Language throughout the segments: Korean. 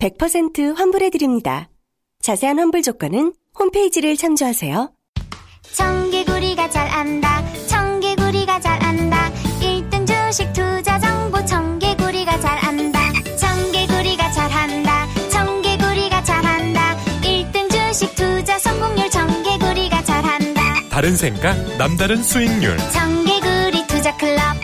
100% 환불해드립니다. 자세한 환불 조건은 홈페이지를 참조하세요. 청개구리가 잘 안다. 청개구리가 잘 안다. 1등 주식 투자 정보 청개구리가 잘 안다. 청개구리가 잘 한다. 청개구리가 잘 한다. 1등 주식 투자 성공률 청개구리가 잘 한다. 다른 생각, 남다른 수익률. 청개구리 투자 클럽.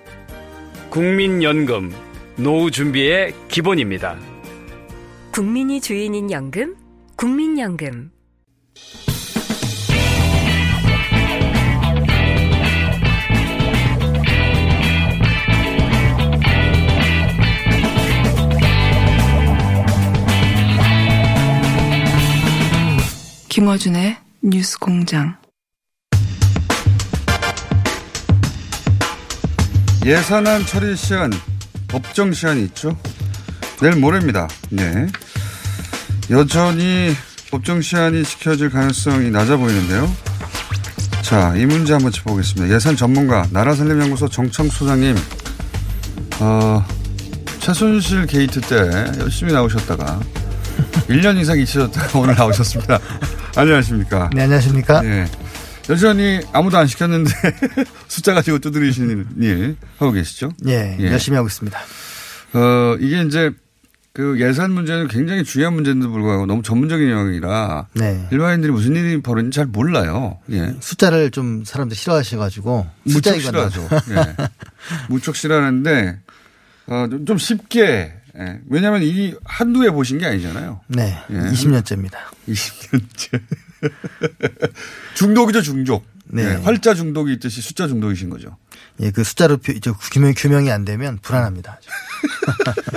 국민연금, 노후 준비의 기본입니다. 국민이 주인인 연금, 국민연금. 김어준의 뉴스 공장. 예산안 처리 시한, 법정 시한이 있죠. 내일 모레입니다. 네. 여전히 법정 시한이 지켜질 가능성이 낮아 보이는데요. 자, 이 문제 한번 짚어보겠습니다. 예산 전문가, 나라살림연구소 정창수 소장님, 어, 최순실 게이트 때 열심히 나오셨다가 1년 이상 잊혀졌다가 오늘 나오셨습니다. 안녕하십니까. 네, 안녕하십니까. 예. 여전히 아무도 안 시켰는데 숫자 가지고 두드리시는 일 하고 계시죠? 예, 열심히 하고 있습니다. 어, 이게 이제 그 예산 문제는 굉장히 중요한 문제인데도 불구하고 너무 전문적인 영역이라 네. 일반인들이 무슨 일이 벌어진지 잘 몰라요. 예. 숫자를 좀 사람들 싫어하셔가지고 무척 싫어하죠. 예. 무척 싫어하는데 어, 좀 쉽게 예. 왜냐하면 이 한두 해 보신 게 아니잖아요. 네, 예. 20년째입니다. 20년째. 중독이죠, 중독. 네. 예. 활자 중독이 있듯이 숫자 중독이신 거죠. 예, 그 숫자로 표- 저 규명, 규명이 안 되면 불안합니다.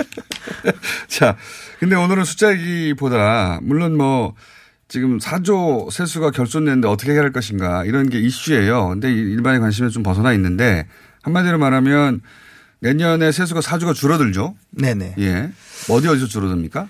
자, 근데 오늘은 숫자 얘기보다 물론 뭐 지금 4조 세수가 결손냈는데 어떻게 해야 할 것인가 이런 게 이슈예요. 근데 일반의 관심에 좀 벗어나 있는데 한마디로 말하면 내년에 세수가 4조가 줄어들죠. 네네. 예. 어디 어디서 줄어듭니까?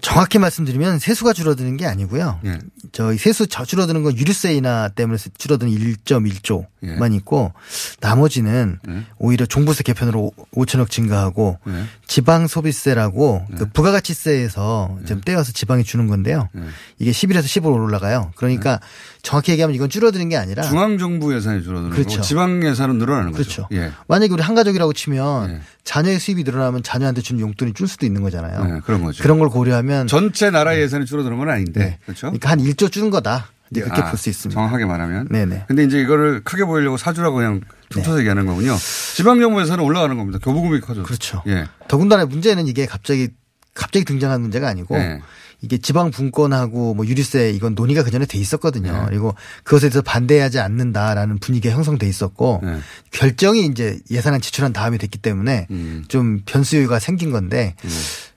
정확히 말씀드리면 세수가 줄어드는 게 아니고요. 예. 저희 세수 저 줄어드는 건 유류세 인하 때문에 줄어드는 1.1조 만 예. 있고 나머지는 예. 오히려 종부세 개편으로 5천억 증가하고 예. 지방 소비세라고 그 부가가치세에서 좀 떼어서 지방에 주는 건데요. 예. 이게 11에서 15로 올라가요. 그러니까 정확히 얘기하면 이건 줄어드는 게 아니라 중앙 정부 예산이 줄어드는 그렇죠. 거고 지방 예산은 늘어나는 그렇죠. 거죠. 예. 만약에 우리 한 가족이라고 치면 예. 자녀의 수입이 늘어나면 자녀한테 주는 용돈이 줄 수도 있는 거잖아요. 네, 그런 거죠. 그런 걸 고려하면 전체 나라 예산이 줄어드는 건 아닌데. 네. 그렇죠? 그러니까 한 1조 주는 거다. 이제 그렇게 아, 볼수 있습니다. 정확하게 말하면. 네네. 근데 이제 이거를 크게 보이려고 사주라고 그냥 퉁쳐서 얘기하는 거군요. 지방정부 예산은 올라가는 겁니다. 교부금이 커져서. 그렇죠. 예. 더군다나 문제는 이게 갑자기 갑자기 등장한 문제가 아니고 네. 이게 지방 분권하고 뭐 유류세 이건 논의가 그 전에 돼 있었거든요. 네. 그리고 그것에 대해서 반대하지 않는다라는 분위기가 형성돼 있었고 네. 결정이 이제 예산안 지출한 다음에 됐기 때문에 음. 좀 변수가 생긴 건데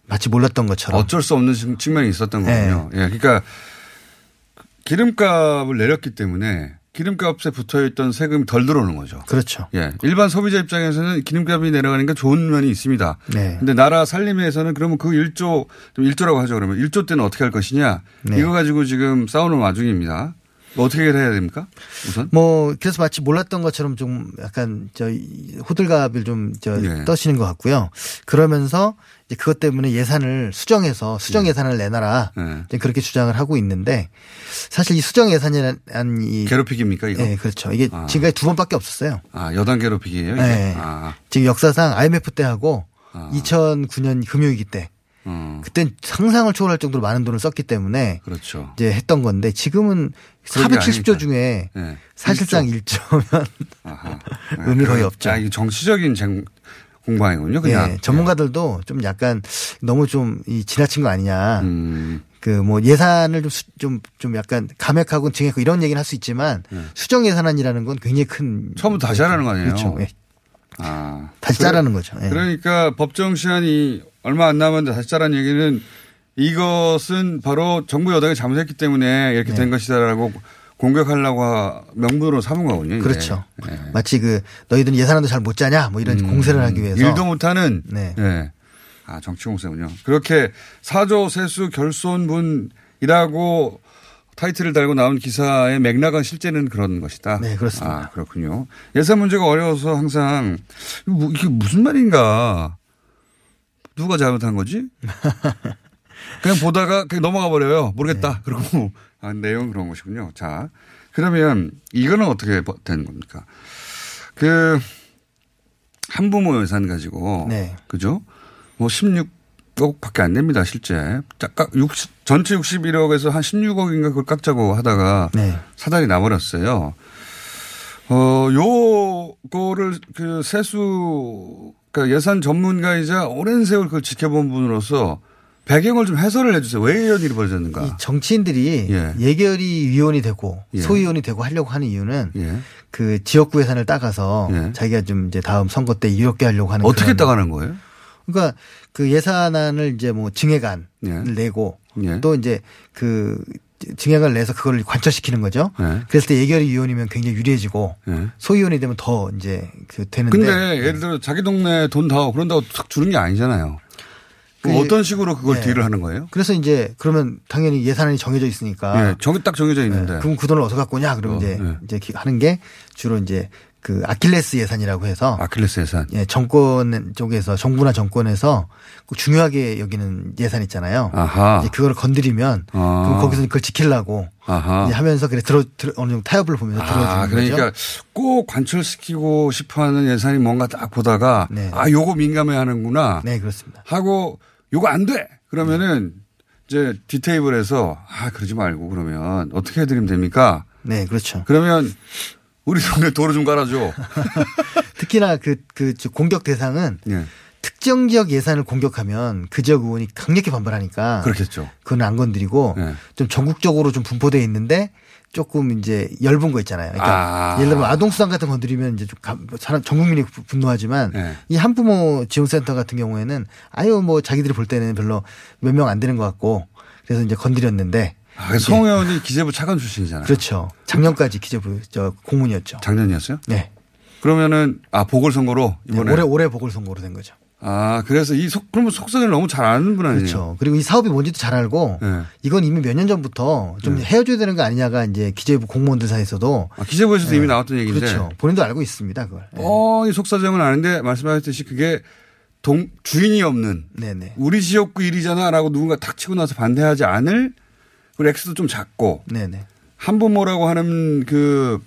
마치 몰랐던 것처럼 어쩔 수 없는 측- 측면이 있었던 네. 거군요. 예. 그러니까 기름값을 내렸기 때문에 기름값에 붙어 있던 세금이 덜 들어오는 거죠. 그렇죠. 예. 일반 소비자 입장에서는 기름값이 내려가니까 좋은 면이 있습니다. 네. 근데 나라 살림에서는 그러면 그 1조, 좀 1조라고 하죠. 그러면 1조 때는 어떻게 할 것이냐. 네. 이거 가지고 지금 싸우는 와중입니다. 뭐 어떻게 해야 됩니까? 우선. 뭐 그래서 마치 몰랐던 것처럼 좀 약간 저 호들갑을 좀저 예. 떠시는 것 같고요. 그러면서 이제 그것 때문에 예산을 수정해서 수정 예. 예산을 내놔라 네. 이제 그렇게 주장을 하고 있는데 사실 이 수정 예산이라는 이 괴롭히기입니까 이거? 네, 그렇죠. 이게 아. 지금까지 두 번밖에 없었어요. 아, 여당 괴롭히기예요 이게? 네. 아. 지금 역사상 IMF 때 하고 아. 2009년 금융위기 때 어. 그땐 상상을 초월할 정도로 많은 돈을 썼기 때문에 그렇죠. 이제 했던 건데 지금은 그런 게 470조 아니니까. 중에 네. 사실상 1조면 아하. 의미 거의. 없죠. 아, 이게 정치적인 쟁- 공방이군요. 그냥. 예, 전문가들도 좀 약간 너무 좀 이 지나친 거 아니냐. 음. 그뭐 예산을 좀, 수- 좀, 좀 약간 감액하고 증액하고 이런 얘기는 할 수 있지만 수정 예산안이라는 건 굉장히 큰. 네. 처음부터 다시 하라는 거 아니에요? 그렇죠. 예. 아. 다시 짜라는 거죠. 예. 그러니까 법정 시한이 얼마 안 남았는데 다시 짜라는 얘기는 이것은 바로 정부 여당이 잘못했기 때문에 이렇게 네. 된 것이다라고 공격하려고 하- 명분으로 삼은 거군요. 그렇죠. 네. 마치 그 너희들은 예산안도 잘 못 짜냐 뭐 이런 공세를 하기 위해서. 음. 일도 못하는. 네. 네. 아 정치 공세군요. 그렇게 사조 세수 결손분이라고 타이틀을 달고 나온 기사의 맥락은 실제는 그런 것이다. 네, 그렇습니다. 아, 그렇군요. 예산 문제가 어려워서 항상 뭐 이게 무슨 말인가? 누가 잘못한 거지? 그냥 보다가 그냥 넘어가 버려요. 모르겠다. 네. 그러고 아, 내용 그런 것이군요. 자, 그러면 이거는 어떻게 된 겁니까? 그 한부모 예산 가지고 네. 그죠? 뭐 16억밖에 안 됩니다, 실제. 짝 60, 전체 61억에서 한 16억인가 그걸 깎자고 하다가 네. 사달이 나버렸어요. 어, 요거를 그 세수, 그러니까 예산 전문가이자 오랜 세월 그걸 지켜본 분으로서 배경을 좀 해설을 해 주세요. 왜 이런 일이 벌어졌는가. 이 정치인들이 예. 예. 결위 위원이 되고 예. 소위원이 되고 하려고 하는 이유는 예. 그 지역구 예산을 따가서 예. 자기가 좀 이제 다음 선거 때 이롭게 하려고 하는 어떻게 따가는 거예요? 그러니까 그 예산안을 이제 뭐 증액안을 예. 내고 예. 또 이제 그 증액을 내서 그걸 관철시키는 거죠. 예. 그랬을 때 예결위 위원이면 굉장히 유리해지고 예. 소위원이 되면 더 이제 그 되는데 근데 예를 들어 자기 동네 돈 다 그런다고 탁 주는 게 아니잖아요. 그- 어떤 식으로 그걸 예. 딜을 하는 거예요? 그래서 이제 그러면 당연히 예산안이 정해져 있으니까 예, 정이 딱 정해져 있는데. 네. 그럼 그 돈을 어디서 갖고 오냐? 그러면 어, 이제 네. 이제 기- 하는 게 주로 이제 그 아킬레스 예산이라고 해서 아킬레스 예산. 예, 정권 쪽에서 정부나 정권에서 그 중요하게 여기는 예산 있잖아요. 아하. 이제 그걸 건드리면 아. 그럼 거기서 그걸 지키려고 아하. 이제 하면서 그래 들어, 들어 어느 정도 타협을 보면서 들어주는 아, 그러니까 거죠. 꼭 관철시키고 싶어 하는 예산이 뭔가 딱 보다가 네. 아, 요거 민감해 하는구나. 네, 그렇습니다. 하고 요거 안 돼. 그러면은 이제 디테이블에서 아, 그러지 말고 그러면 어떻게 해드리면 됩니까? 네, 그렇죠. 그러면 우리 동네 도로 좀 깔아줘. 특히나 그, 그, 저 공격 대상은 예. 특정 지역 예산을 공격하면 그 지역 의원이 강력히 반발하니까. 그렇겠죠. 그건 안 건드리고 예. 좀 전국적으로 좀 분포돼 있는데 조금 이제 얇은 거 있잖아요. 그러니까 아. 예를 들면 아동수당 같은 거 건드리면 이제 좀 감- 사람 전 국민이 부- 분노하지만 예. 이 한부모 지원센터 같은 경우에는 아유 뭐 자기들이 볼 때는 별로 몇 명 안 되는 것 같고 그래서 이제 건드렸는데 아, 송 의원이 기재부 차관 출신이잖아요. 그렇죠. 작년까지 기재부 저 공문이었죠. 작년이었어요? 네. 그러면은 아 보궐선거로 네, 이번에 올해 올해 보궐선거로 된 거죠. 아 그래서 이 속 그러면 속성을 너무 잘 아는 분 아니에요? 그렇죠. 그리고 이 사업이 뭔지도 잘 알고 예. 이건 이미 몇 년 전부터 좀 네. 헤어져야 되는 거 아니냐가 이제 기재부 공무원들 사이에서도 아, 기재부에서도 이미 나왔던 얘기인데. 그렇죠. 본인도 알고 있습니다. 그걸. 예. 어, 이 속사정은 아는데 말씀하셨듯이 그게 동, 주인이 없는 네네. 우리 지역구 일이잖아 라고 누군가 탁 치고 나서 반대하지 않을 그리고 엑스도 좀 작고 네네. 한부모라고 하는 그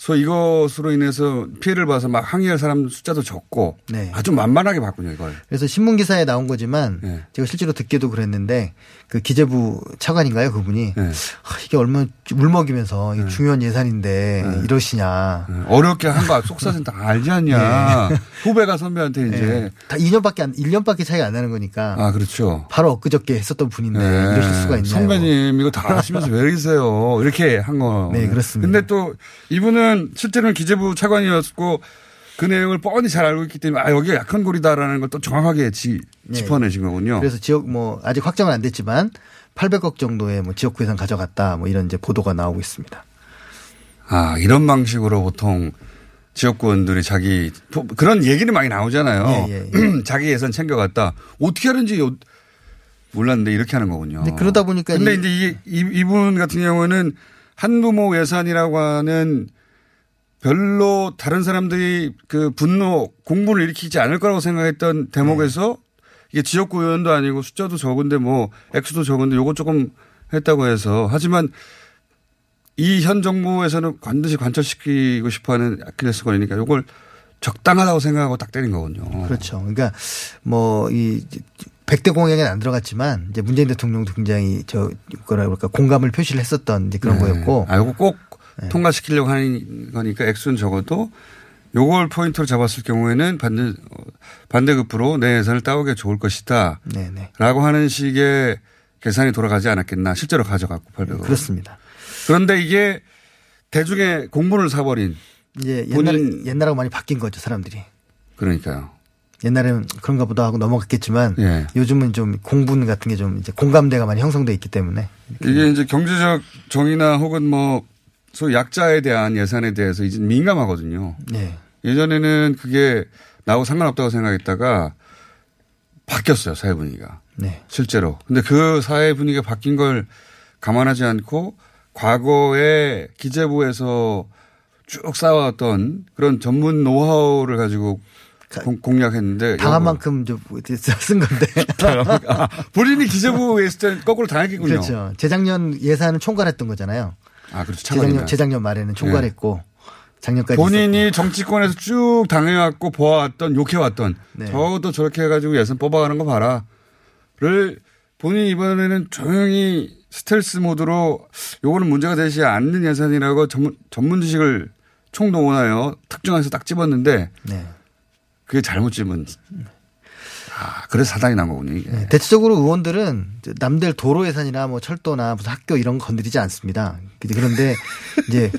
소위 이것으로 인해서 피해를 봐서 막 항의할 사람 숫자도 적고 네. 아주 만만하게 봤군요 이걸. 그래서 신문 기사에 나온 거지만 네. 제가 실제로 듣기도 그랬는데 그 기재부 차관인가요 그분이 네. 아, 이게 얼마나 울먹이면서 이게 중요한 예산인데 이러시냐. 어렵게 한 거 속사정 다 알지 않냐. 후배가 선배한테 이제. 네. 다 2년밖에 안 1년밖에 차이가 안 나는 거니까 아, 그렇죠. 바로 엊그저께 했었던 분인데 네. 이러실 수가 있나요? 선배님 이거 다 아시면서 왜 이러세요? 이렇게 한 거. 네, 그렇습니다. 근데 또 이분은 실제로는 기재부 차관이었고 그 내용을 뻔히 잘 알고 있기 때문에 아 여기가 약한 골이다라는 걸 또 정확하게 지, 네. 짚어내신 거군요. 그래서 지역 뭐 아직 확정은 안 됐지만 800억 정도의 뭐 지역구 예산 가져갔다 뭐 이런 이제 보도가 나오고 있습니다. 아, 이런 방식으로 보통 지역구원들이 자기 그런 얘기는 많이 나오잖아요. 예, 예, 자기 예산 챙겨갔다. 어떻게 하는지 요- 몰랐는데 이렇게 하는 거군요. 근데 그러다 보니까 근데 이- 이제 이, 이, 이분 같은 경우는 한부모 예산이라고 하는 별로 다른 사람들이 그 분노, 공분을 일으키지 않을 거라고 생각했던 대목에서 이게 지역구 의원도 아니고 숫자도 적은데 뭐 액수도 적은데 요거 조금 했다고 해서 하지만 이 현 정부에서는 반드시 관철시키고 싶어 하는 아킬레스 건이니까 요걸 적당하다고 생각하고 딱 때린 거군요. 그렇죠. 그러니까 뭐이 100대 공약에는 안 들어갔지만 이제 문재인 대통령도 굉장히 저 뭐라 그럴까 공감을 표시를 했었던 이제 그런 네. 거였고 아, 요거 꼭 통과시키려고 하는 거니까 액수는 적어도 요걸 포인트로 잡았을 경우에는 반대, 반대급부로 내 예산을 따오게 좋을 것이다. 네네. 라고 하는 식의 계산이 돌아가지 않았겠나. 실제로 가져갔고 800억. 그렇습니다. 그런데 이게 대중의 공분을 사버린 옛날에 본인- 옛날하고 많이 바뀐 거죠 사람들이. 그러니까요. 옛날에는 그런가 보다 하고 넘어갔겠지만 예. 요즘은 좀 공분 같은 게 좀 이제 공감대가 많이 형성돼 있기 때문에 이게 이제 경제적 정의나 혹은 뭐 소위 약자에 대한 예산에 대해서 이제 민감하거든요. 네. 예전에는 그게 나하고 상관없다고 생각했다가 바뀌었어요, 사회 분위기가. 네. 실제로. 근데 그 사회 분위기가 바뀐 걸 감안하지 않고 과거에 기재부에서 쭉 쌓아왔던 그런 전문 노하우를 가지고 공- 공략했는데 당한 만큼 좀쓴 건데. 아, 본인이 기재부에 있을 때 거꾸로 당했겠군요. 그렇죠. 재작년 예산은 총괄했던 거잖아요. 아, 그렇죠. 재작년. 재작년 말에는 총괄했고 작년까지 본인이 정치권에서 쭉 당해왔고 보아왔던 욕해왔던 네. 저것도 저렇게 해가지고 예산 뽑아가는 거 봐라를 본인이 이번에는 조용히 스텔스 모드로 요거는 문제가 되지 않는 예산이라고 전문, 전문 지식을 총동원하여 특정해서 딱 집었는데 네. 그게 잘못 집은 아 그래서 사단이 난 거군요 이게. 네, 대체적으로 의원들은 남들 도로 예산이나 뭐 철도나 무슨 학교 이런 거 건드리지 않습니다. 그런데 이제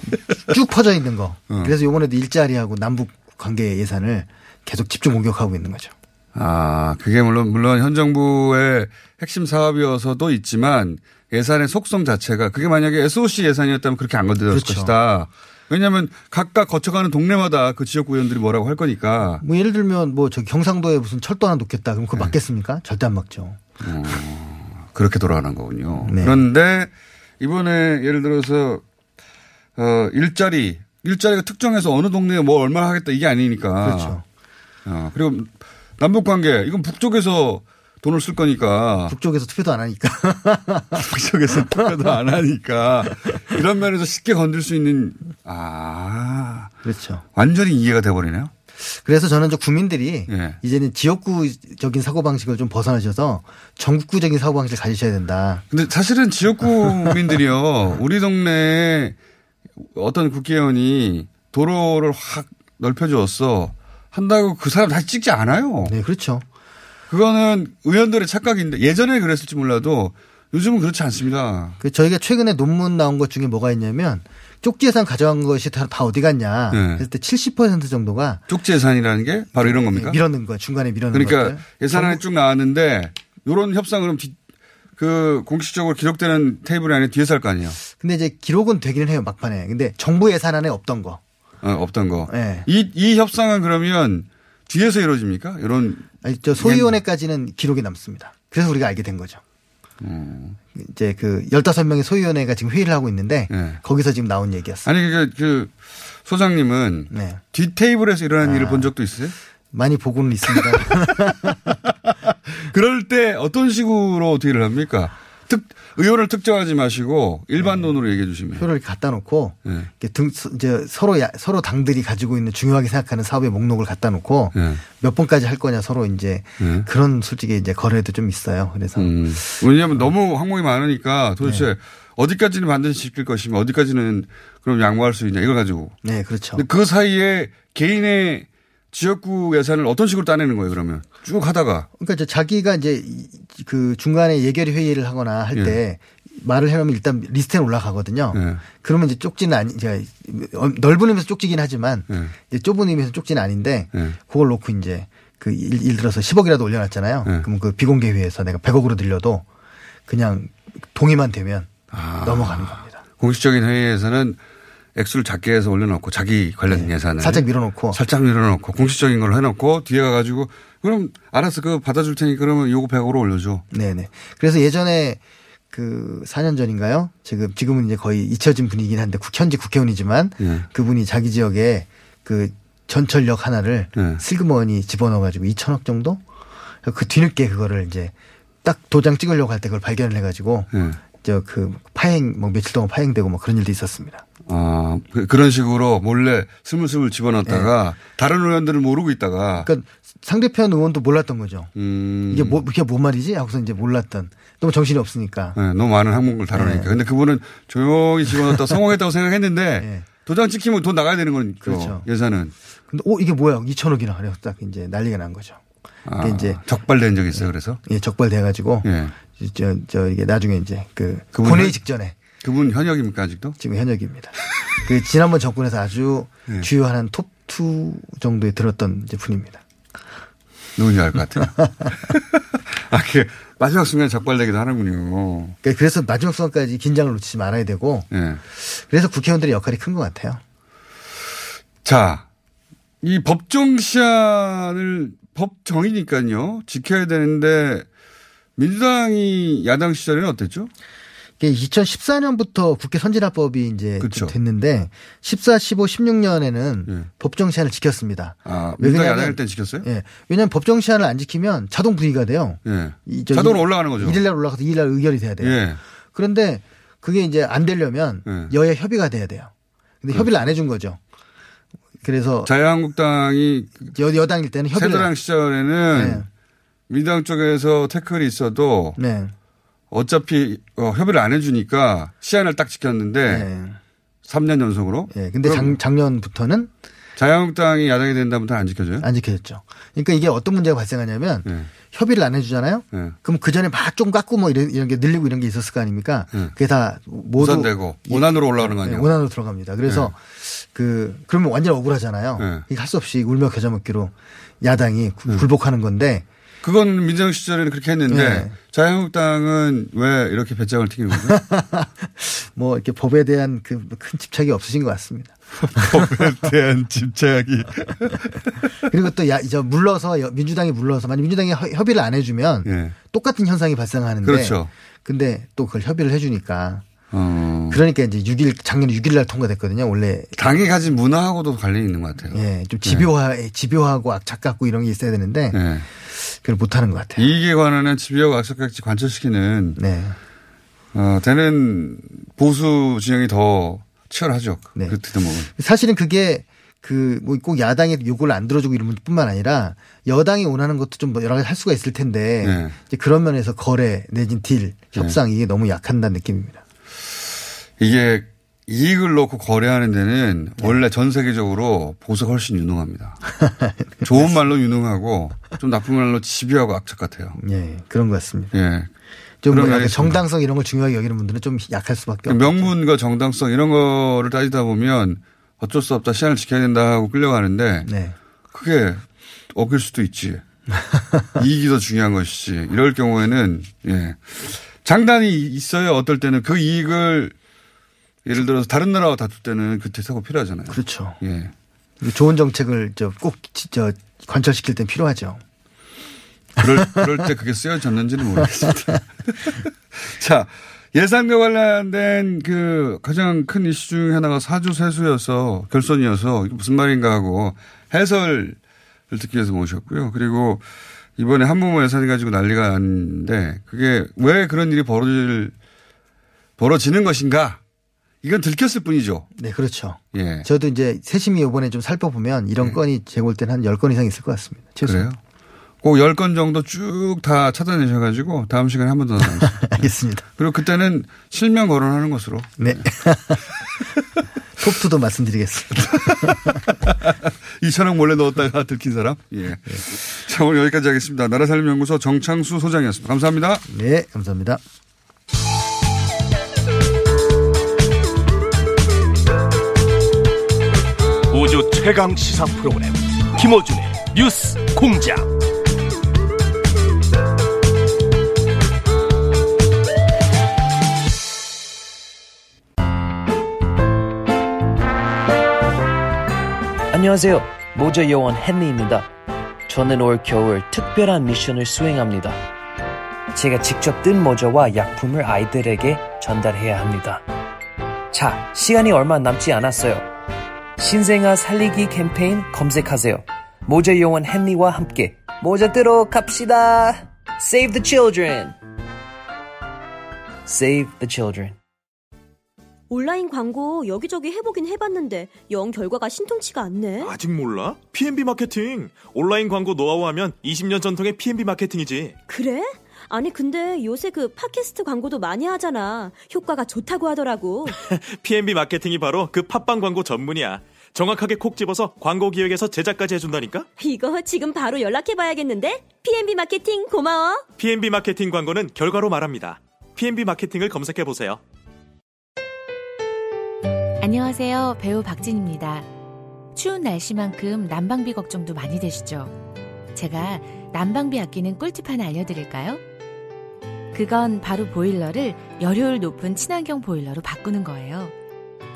쭉 퍼져 있는 거. 어. 그래서 이번에도 일자리하고 남북 관계 예산을 계속 집중 공격하고 있는 거죠. 아, 그게 물론, 물론 현 정부의 핵심 사업이어서도 있지만 예산의 속성 자체가 그게 만약에 SOC 예산이었다면 그렇게 안 건드렸을 그렇죠. 것이다. 왜냐하면 각각 거쳐가는 동네마다 그 지역구 의원들이 뭐라고 할 거니까. 뭐 예를 들면 뭐 저 경상도에 무슨 철도 하나 놓겠다. 그럼 그거 네. 맞겠습니까? 절대 안 막죠. 그렇게 돌아가는 거군요. 네. 그런데 이번에 예를 들어서 어, 일자리, 일자리가 특정해서 어느 동네에 뭐 얼마 하겠다 이게 아니니까. 그렇죠. 어, 그리고 남북 관계 이건 북쪽에서 돈을 쓸 거니까. 북쪽에서 투표도 안 하니까. 북쪽에서 투표도 안 하니까 이런 면에서 쉽게 건들 수 있는 아 그렇죠. 완전히 이해가 돼버리네요. 그래서 저는 저 국민들이 예. 이제는 지역구적인 사고방식을 좀 벗어나셔서 전국구적인 사고방식을 가지셔야 된다. 근데 사실은 지역구민들이요 우리 동네에 어떤 국회의원이 도로를 확 넓혀주었어 한다고 그 사람 다시 찍지 않아요. 네, 그렇죠. 그거는 의원들의 착각인데 예전에 그랬을지 몰라도 요즘은 그렇지 않습니다. 그 저희가 최근에 논문 나온 것 중에 뭐가 있냐면 쪽지 예산 가져간 것이 다, 다 어디 갔냐. 네. 그랬을 때70% 정도가 쪽지 예산이라는 게 바로 이런 겁니까? 밀어넣은 거야. 중간에 밀어넣은 그러니까 것들. 예산안이 쭉 나왔는데 이런 협상 그럼 뒤- 그 공식적으로 기록되는 테이블 안에 뒤에서 할 거 아니에요. 근데 이제 기록은 되기는 해요. 막판에. 근데 정부 예산 안에 없던 거. 어, 없던 거. 네. 이, 이 협상은 그러면 뒤에서 이루어집니까? 이런. 아니, 저 소위원회까지는 기록이 남습니다. 그래서 우리가 알게 된 거죠. 음. 이제 그 15명의 소위원회가 지금 회의를 하고 있는데 네. 거기서 지금 나온 얘기였어요. 아니, 그, 그 소장님은 네. 뒤 테이블에서 일어난 아. 일을 본 적도 있어요? 많이 보고는 있습니다. 그럴 때 어떤 식으로 딜을 합니까? 특, 의원을 특정하지 마시고 일반 돈으로 얘기해 주시면. 표를 갖다 놓고 네. 등, 이제 서로 야- 서로 당들이 가지고 있는 중요하게 생각하는 사업의 목록을 갖다 놓고 네. 몇 번까지 할 거냐 서로 이제 네. 그런 솔직히 이제 거래도 좀 있어요. 그래서 음. 왜냐하면 너무 항목이 많으니까 도대체 네. 어디까지는 반드시 지킬 것이며 어디까지는 그럼 양보할 수 있냐 이걸 가지고. 네, 그렇죠. 근데 그 사이에 개인의 지역구 예산을 어떤 식으로 따내는 거예요 그러면 쭉 하다가 그러니까 이제 자기가 이제 이- 그 중간에 예결위 회의를 하거나 할때 말을 해놓으면 일단 리스트에 올라가거든요. 예. 그러면 이제 쪽지는 아니, 이제 넓은 의미에서 쪽지긴 하지만 예. 이제 좁은 의미에서 쪽지는 아닌데 예. 그걸 놓고 이제 그 일, 일 들어서 10억이라도 올려놨잖아요. 예. 그럼 그 비공개 회의에서 내가 100억으로 늘려도 그냥 동의만 되면 아. 넘어가는 겁니다. 공식적인 회의에서는 액수를 작게 해서 올려놓고 자기 관련 예산을 살짝 밀어놓고 살짝 밀어놓고 공식적인 걸로 해놓고 뒤에 가가지고 그럼 알았어 그 받아줄 테니 그러면 요거 100으로 올려줘. 네네. 그래서 예전에 그 4년 전인가요? 지금 지금은 이제 거의 잊혀진 분이긴 한데 국- 현직 국회의원이지만 예. 그분이 자기 지역에 그 전철역 하나를 예. 슬그머니 집어넣어가지고 2천억 정도 그 뒤늦게 그거를 이제 딱 도장 찍으려고 할 때 그걸 발견을 해가지고 예. 저그 파행 뭐 며칠 동안 파행되고 뭐 그런 일도 있었습니다. 아, 그- 그런 식으로 몰래 스물스물 집어넣다가 다른 의원들은 모르고 있다가 네. 그러니까 상대편 의원도 몰랐던 거죠. 음. 이게 뭐 이게 뭔 말이지? 하고서 이제 몰랐던 너무 정신이 없으니까. 네, 너무 많은 항목을 다루니까. 네. 근데 그분은 조용히 집어넣었다 성공했다고 생각했는데 도장 찍히면 돈 나가야 되는 거니까 그렇죠. 예산은. 근데 오 이게 뭐야? 2천억이나 그래서 딱 이제 난리가 난 거죠. 아, 이제 적발된 적이 있어요. 그래서 예, 적발돼 가지고 예. 저, 저 이게 나중에 이제 그 현- 직전에 그분 현역입니까 아직도? 지금 현역입니다. 그 지난번 정권에서 아주 예. 주요한 한 톱2 정도에 들었던 이제 분입니다. 누군지 알 것 같아요. 아, 그 마지막 순간에 적발되기도 하는군요. 그러니까 그래서 마지막 순간까지 긴장을 놓치지 말아야 되고 예. 그래서 국회의원들의 역할이 큰 것 같아요. 자, 이 법정 시한을 법정이니까요. 지켜야 되는데 민주당이 야당 시절에는 어땠죠? 이게 2014년부터 국회 선진화법이 이제 좀 그쵸. 됐는데 14, 15, 16년에는 예. 법정 시한을 지켰습니다. 아, 그러냐면- 야당일 때 지켰어요? 예. 왜냐하면 법정 시한을 안 지키면 자동 부의가 돼요. 예. 자동으로 일- 올라가는 거죠. 일일날 올라가서 이일날 의결이 돼야 돼요. 예. 그런데 그게 이제 안 되려면 예. 여야 협의가 돼야 돼요. 근데 협의를 안 해준 거죠. 그래서 자유한국당이 여, 여당일 때는 협의를 새누리당 시절에는 네. 민주당 쪽에서 태클이 있어도 네. 어차피 어, 협의를 안 해주니까 시한을 딱 지켰는데 네. 3년 연속으로. 예. 근데 그럼 작, 작년부터는 자유한국당이 야당이 된 다음부터 안 지켜져요? 안 지켜졌죠. 그러니까 이게 어떤 문제가 발생하냐면 네. 협의를 안 해주잖아요. 네. 그럼 그 전에 막 좀 깎고 뭐 이런, 이런 게 늘리고 이런 게 있었을 거 아닙니까? 네. 그게 다 모두 무산되고 원안으로 올라오는 거 네, 아니에요? 원안으로 들어갑니다. 그래서 그 그러면 완전 억울하잖아요. 네. 이게 할 수 없이 울며 겨자 먹기로 야당이 구- 굴복하는 건데 그건 민주당 시절에는 그렇게 했는데 네. 자유한국당은 왜 이렇게 배짱을 튀기는 거죠? 뭐 이렇게 법에 대한 그 큰 집착이 없으신 것 같습니다. 법에 대한 집착이. 그리고 또 야, 저 물러서 여- 민주당이 물러서 만약 민주당이 허- 협의를 안 해주면 예. 똑같은 현상이 발생하는데 그렇죠. 근데 또 그걸 협의를 해주니까 어. 그러니까 이제 6일 작년 6일 날 통과됐거든요. 원래 당이 가진 문화하고도 관련이 있는 것 같아요. 예, 좀 집요하 집요하고 악착 같고 이런 게 있어야 되는데 예. 그걸 못 하는 것 같아요. 이익에 관한은 집요하고 악착 같이 관철시키는 네. 어, 되는 보수 진영이 더 치열하죠. 네. 그 대목은. 사실은 그게 그뭐꼭 야당이 요구를 안 들어주고 이런 뿐만 아니라 여당이 원하는 것도 좀 여러 가지 할 수가 있을 텐데 네. 이제 그런 면에서 거래 내진 딜 협상 이게 너무 약한다는 느낌입니다. 이게 이익을 놓고 거래하는 데는 원래 전 세계적으로 보수가 훨씬 유능합니다. 좋은 말로 유능하고 좀 나쁜 말로 집요하고 악착 같아요. 예, 그런 것 같습니다. 예. 좀 뭐 정당성 이런 걸 중요하게 여기는 분들은 좀 약할 수밖에 없죠. 명분과 정당성 이런 거를 따지다 보면 어쩔 수 없다 시간을 지켜야 된다 하고 끌려가는데 네. 그게 어길 수도 있지. 이익이 더 중요한 것이지. 이럴 경우에는 예. 장단이 있어요. 어떨 때는 그 이익을 예를 들어서 다른 나라와 다툴 때는 그 대사가 필요하잖아요. 그렇죠. 예. 좋은 정책을 저꼭 진짜 관철시킬 땐 필요하죠. 그럴, 그럴 때 그게 쓰여졌는지는 모르겠습니다. 자, 예산과 관련된 그 가장 큰 이슈 중에 하나가 사주 세수여서 결손이어서 무슨 말인가 하고 해설을 듣기 위해서 모셨고요. 그리고 이번에 한부모 예산이 가지고 난리가 났는데 그게 왜 그런 일이 벌어질, 벌어지는 것인가? 이건 들켰을 뿐이죠. 네, 그렇죠. 예. 저도 이제 세심히 이번에 좀 살펴보면 이런 건이 제골 때는 한 10건 이상 있을 것 같습니다. 최소. 그래요? 꼭 10건 정도 쭉 다 찾아내셔 가지고 다음 시간에 한 번 더 나누세요. 알겠습니다. 그리고 그때는 실명 거론하는 것으로. 네. 톱투도 말씀드리겠습니다. 2천억 몰래 넣었다가 들킨 사람? 예. 자, 오늘 여기까지 하겠습니다. 나라살림연구소 정창수 소장이었습니다. 감사합니다. 네, 감사합니다. 우주 최강 시사 프로그램 김어준의 뉴스 공장. 안녕하세요. 모자 요원 헨리입니다. 저는 올 겨울 특별한 미션을 수행합니다. 제가 직접 뜬 모자와 약품을 아이들에게 전달해야 합니다. 자, 시간이 얼마 남지 않았어요. 신생아 살리기 캠페인 검색하세요. 모자 요원 헨리와 함께 모자 뜨러 갑시다. Save the children. Save the children. 온라인 광고 여기저기 해보긴 해봤는데 영 결과가 신통치가 않네. 아직 몰라? P&B 마케팅. 온라인 광고 노하우 하면 20년 전통의 P&B 마케팅이지. 그래? 아니 근데 요새 그 팟캐스트 광고도 많이 하잖아. 효과가 좋다고 하더라고. P&B 마케팅이 바로 그 팟빵 광고 전문이야. 정확하게 콕 집어서 광고 기획에서 제작까지 해준다니까? 이거 지금 바로 연락해봐야겠는데? P&B 마케팅 고마워. P&B 마케팅 광고는 결과로 말합니다. P&B 마케팅을 검색해보세요. 안녕하세요. 배우 박진입니다. 추운 날씨만큼 난방비 걱정도 많이 되시죠? 제가 난방비 아끼는 꿀팁 하나 알려드릴까요? 그건 바로 보일러를 열효율 높은 친환경 보일러로 바꾸는 거예요.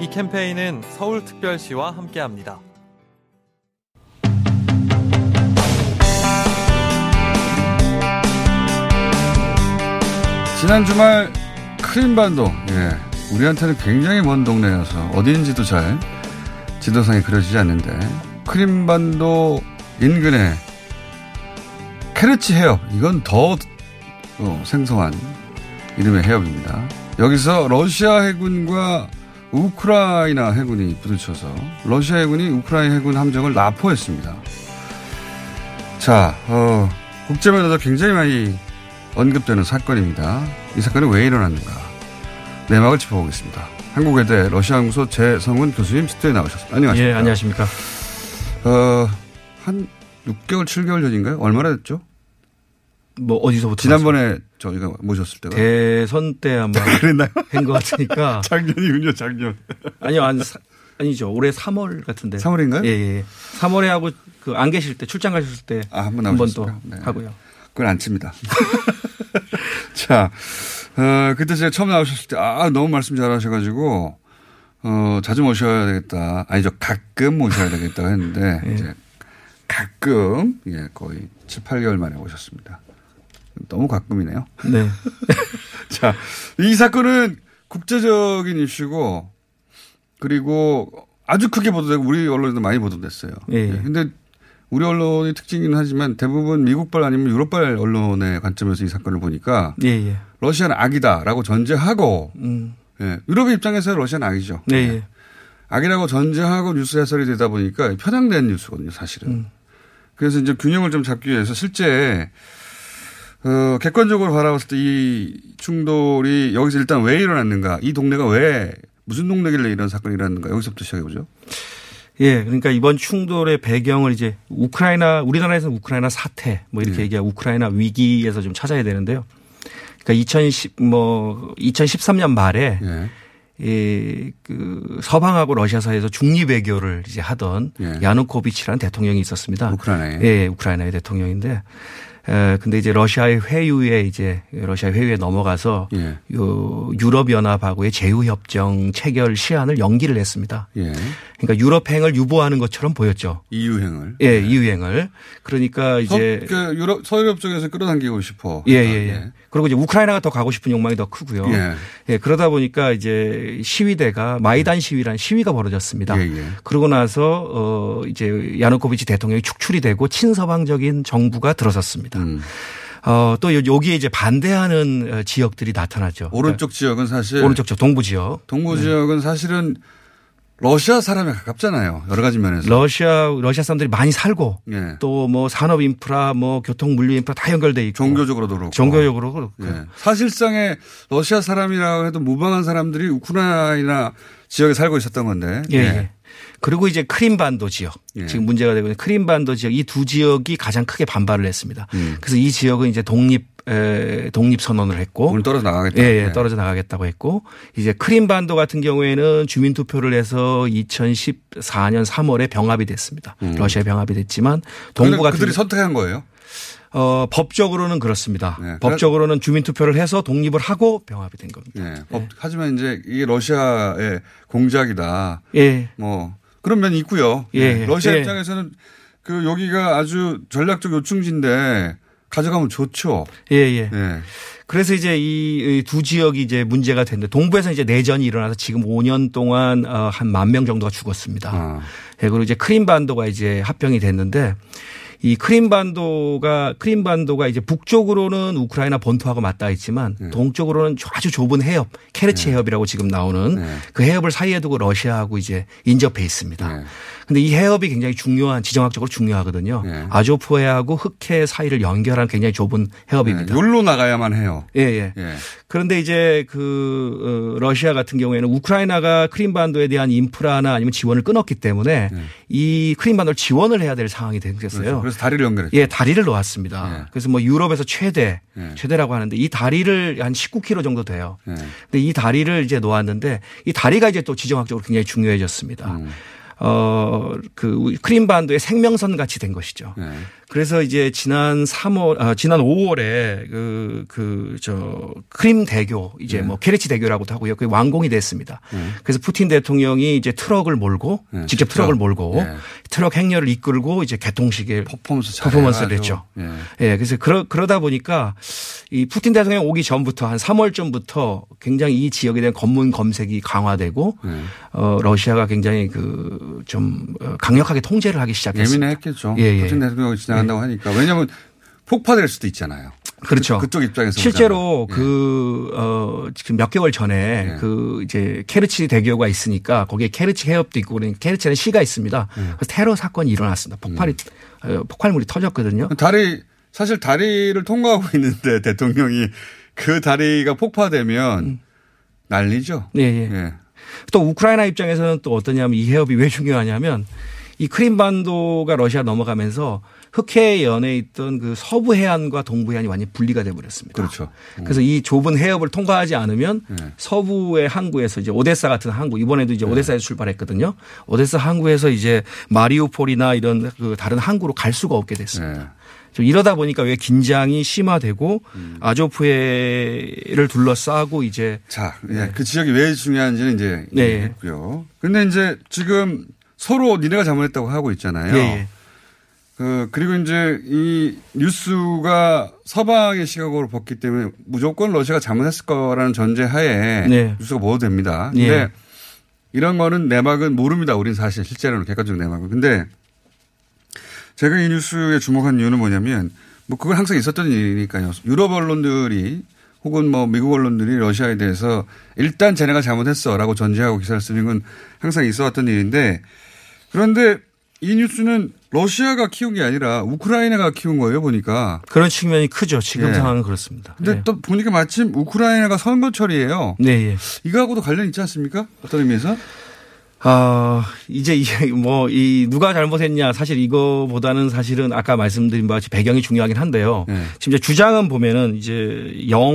이 캠페인은 서울특별시와 함께합니다. 지난 주말 크림반도, 예. 우리한테는 굉장히 먼 동네여서 어디인지도 잘 지도상에 그려지지 않는데 크림반도 인근에 케르치 해협 이건 더 어, 생소한 이름의 해협입니다. 여기서 러시아 해군과 우크라이나 해군이 부딪혀서 러시아 해군이 우크라이나 해군 함정을 납포했습니다. 자, 어, 국제면에서 굉장히 많이 언급되는 사건입니다. 이 사건이 왜 일어났는가? 내막을 짚어보겠습니다. 한국외대 러시아연구소 재성훈 교수님 스튜디오에 나오셨습니다. 안녕하십니까? 예, 안녕하십니까? 어, 한 6개월, 7개월 전인가요? 얼마나 됐죠? 뭐 어디서부터 지난번에 저희가 모셨을 때가 대선 때 아마 그랬나요? 한 것 같으니까 작년이군요, 작년. 아니요, 안 아니죠. 올해 3월 같은데. 3월인가요? 예, 예. 3월에 하고 그 안 계실 때 출장 가셨을 때 아, 한번한번또 나오셨어요? 네. 하고요. 그건 안 칩니다. 자, 어, 그때 제가 처음 나오셨을 때, 아, 너무 말씀 잘 하셔가지고, 어, 자주 모셔야 되겠다. 아니죠. 가끔 모셔야 되겠다고 했는데, 예. 이제 가끔, 예, 거의 7, 8개월 만에 오셨습니다. 너무 가끔이네요. 네. 자, 이 사건은 국제적인 이슈고, 그리고 아주 크게 보도되고, 우리 언론에도 많이 보도됐어요. 예. 근데 우리 언론의 특징이긴 하지만 대부분 미국발 아니면 유럽발 언론의 관점에서 이 사건을 보니까 예, 예. 러시아는 악이다라고 전제하고 음. 예, 유럽의 입장에서 러시아는 악이죠. 네, 예. 악이라고 전제하고 뉴스 해설이 되다 보니까 편향된 뉴스거든요, 사실은. 음. 그래서 이제 균형을 좀 잡기 위해서 실제 어, 객관적으로 바라봤을 때 이 충돌이 여기서 일단 왜 일어났는가, 이 동네가 왜 무슨 동네길래 이런 사건이 일어났는가 여기서부터 시작해 보죠. 예, 그러니까 이번 충돌의 배경을 이제 우크라이나 우리나라에서는 우크라이나 사태 뭐 이렇게 네. 얘기하고 우크라이나 위기에서 좀 찾아야 되는데요. 그러니까 2010 뭐 2013년 말에 예. 이, 그, 서방하고 러시아 사이에서 중립 외교를 이제 하던 예. 야누코비치라는 대통령이 있었습니다. 우크라이나에. 예, 우크라이나의 대통령인데, 에, 근데 이제 러시아의 회유에 이제 러시아 회유에 넘어가서 예. 요 유럽 연합하고의 제휴 협정 체결 시한을 연기를 했습니다. 예. 그러니까 유럽행을 유보하는 것처럼 보였죠. 이유행을. 예, 이유행을. 그러니까 이제 서, 그 유럽, 서유럽 쪽에서 끌어당기고 싶어. 예, 예, 예. 그리고 이제 우크라이나가 더 가고 싶은 욕망이 더 크고요. 예. 예, 그러다 보니까 이제 시위대가 마이단 시위라는 시위가 벌어졌습니다. 예, 예. 그러고 나서 어 이제 야누코비치 대통령이 축출이 되고 친서방적인 정부가 들어섰습니다. 음. 어, 또 요- 여기에 이제 반대하는 어, 지역들이 나타나죠. 오른쪽 지역은 사실 오른쪽 지역 동부 지역. 동부 지역은 사실은 러시아 사람에 가깝잖아요. 여러 가지 면에서. 러시아 러시아 사람들이 많이 살고 예. 또뭐 산업 인프라, 뭐 교통 물류 인프라 다 연결돼 있고 종교적으로도 그렇고. 종교적으로 그렇고. 예. 사실상의 러시아 사람이라고 해도 무방한 사람들이 우크라이나 지역에 살고 있었던 건데. 예. 예. 그리고 이제 크림반도 지역 예. 지금 문제가 되고 있는 크림반도 지역 이 두 지역이 가장 크게 반발을 했습니다. 음. 그래서 이 지역은 이제 독립 에, 독립 선언을 했고 오늘 떨어져 나가겠다. 예, 예, 네. 떨어져 나가겠다고 했고 이제 크림반도 같은 경우에는 주민 투표를 해서 2014년 3월에 병합이 됐습니다. 음. 러시아 병합이 됐지만 동부 같은 그들이 선택한 거예요? 어, 법적으로는 그렇습니다. 네. 법적으로는 주민 투표를 해서 독립을 하고 병합이 된 겁니다. 예. 법- 하지만 이제 이게 러시아의 공작이다. 예. 뭐 그런 면이 있고요. 예. 러시아 예. 입장에서는 그 여기가 아주 전략적 요충지인데 가져가면 좋죠. 예, 예. 예. 그래서 이제 이 두 지역이 이제 문제가 됐는데 동부에서 이제 내전이 일어나서 지금 5년 동안 어, 한만 명 정도가 죽었습니다. 아. 예, 그리고 이제 크림반도가 이제 합병이 됐는데 이 크림반도가 크림반도가 이제 북쪽으로는 우크라이나 본토하고 맞닿아 있지만 네. 동쪽으로는 아주 좁은 해협 케르치 해협이라고 지금 나오는 그 해협을 사이에 두고 러시아하고 이제 인접해 있습니다. 네. 근데 이 해협이 굉장히 중요한 지정학적으로 중요하거든요. 아조프 해하고 흑해 사이를 연결한 굉장히 좁은 해협입니다. 욜로 나가야만 해요. 예, 예. 예. 그런데 이제 그 어, 러시아 같은 경우에는 우크라이나가 크림반도에 대한 인프라나 아니면 지원을 끊었기 때문에 이 크림반도를 지원을 해야 될 상황이 됐어요. 그렇죠. 그래서 다리를 연결했죠. 예, 다리를 놓았습니다. 그래서 뭐 유럽에서 최대 예. 최대라고 하는데 이 다리를 한 19km 정도 돼요. 예. 근데 이 다리를 이제 놓았는데 이 다리가 이제 또 지정학적으로 굉장히 중요해졌습니다. 음. 어, 그 크림반도의 생명선 같이 된 것이죠. 예. 그래서 이제 지난 3월, 아, 지난 5월에 그, 그, 저, 크림 대교, 이제 뭐 케르치 대교라고도 하고요. 그게 완공이 됐습니다. 그래서 푸틴 대통령이 이제 트럭을 몰고 네, 직접. 트럭을 몰고 예. 트럭 행렬을 이끌고 이제 개통식에 퍼포먼스 퍼포먼스를. 했죠. 예. 예, 그래서 그러, 그러다 보니까 이 푸틴 대통령 오기 전부터 한 3월 전부터 굉장히 이 지역에 대한 검문 검색이 강화되고 예. 어, 러시아가 굉장히 그 좀 강력하게 통제를 하기 시작했습니다. 예민했겠죠. 예, 예. 푸틴 대통령이 지 나간다고 하니까. 왜냐하면 폭파될 수도 있잖아요. 그렇죠. 그, 쪽 입장에서. 실제로 보자면. 그, 어, 지금 몇 개월 전에 그 이제 케르치 대교가 있으니까 거기에 케르치 해협도 있고 그러니까 케르치라는 시가 있습니다. 그래서 테러 사건이 일어났습니다. 폭발이, 어, 폭발물이 터졌거든요. 다리 사실 다리를 통과하고 있는데 대통령이 그 다리가 폭파되면 난리죠. 예, 예. 또 우크라이나 입장에서는 또 어떠냐면 이 해협이 왜 중요하냐면 이 크림반도가 러시아 넘어가면서 흑해 연에 있던 그 서부 해안과 동부 해안이 완전히 분리가 돼 버렸습니다. 그렇죠. 그래서 이 좁은 해협을 통과하지 않으면 네. 서부의 항구에서 이제 오데사 같은 항구 이번에도 이제 오데사에서 출발했거든요. 오데사 항구에서 이제 마리우폴이나 이런 그 다른 항구로 갈 수가 없게 됐습니다. 좀 이러다 보니까 왜 긴장이 심화되고 아조프해를 둘러싸고 이제 자, 예, 그 지역이 왜 중요한지는 이제 네. 얘기했고요. 근데 이제 지금 서로 니네가 잘못했다고 하고 있잖아요. 예, 예. 그 그리고 이제 이 뉴스가 서방의 시각으로 봤기 때문에 무조건 러시아가 잘못했을 거라는 전제 하에 네. 뉴스가 보도됩니다. 근데 예. 이런 거는 내막은 모릅니다. 우린 사실 실제로는 객관적 내막은. 근데 제가 이 뉴스에 주목한 이유는 뭐냐면 뭐 그건 항상 있었던 일이니까요. 유럽 언론들이 혹은 뭐 미국 언론들이 러시아에 대해서 일단 쟤네가 잘못했어라고 전제하고 기사를 쓰는 건 항상 있어 왔던 일인데 그런데 이 뉴스는 러시아가 키운 게 아니라 우크라이나가 키운 거예요 보니까. 그런 측면이 크죠. 지금 예. 상황은 그렇습니다. 근데 예. 또 보니까 마침 우크라이나가 선거철이에요. 네, 예. 이거하고도 관련 있지 않습니까? 어떤 의미에서? 아, 이제 이게 뭐, 이, 누가 잘못했냐. 사실 이거보다는 사실은 아까 말씀드린 바와 같이 배경이 중요하긴 한데요. 네. 지금 이제 주장은 보면은 이제 영,